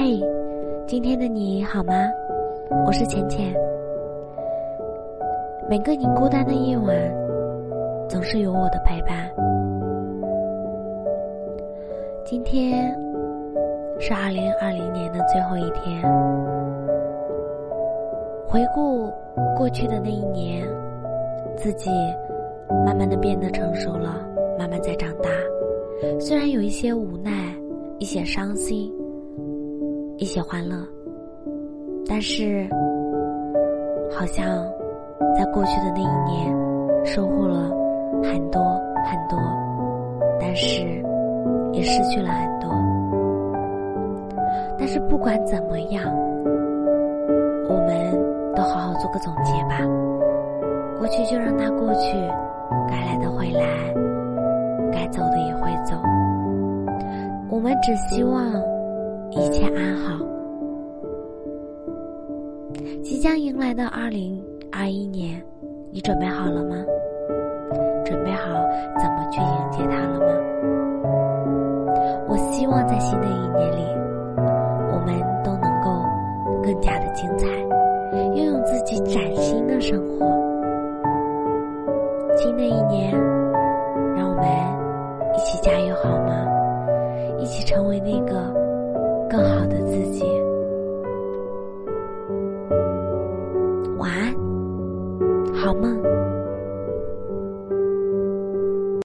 嘿，今天的你好吗？我是浅浅。每个你孤单的夜晚，总是有我的陪伴。今天是二零二零年的最后一天，回顾过去的那一年，自己慢慢的变得成熟了，慢慢在长大。虽然有一些无奈，一些伤心，一些欢乐，但是好像在过去的那一年收获了很多很多，但是也失去了很多。但是不管怎么样，我们都好好做个总结吧。过去就让它过去，该来的会来，该走的也会走。我们只希望一切安好。即将迎来的二零二一年，你准备好了吗？准备好怎么去迎接它了吗？我希望在新的一年里，我们都能够更加的精彩，拥有自己崭新的生活。新的一年，让我们一起加油好吗？一起成为那个更好的自己。晚安，好梦。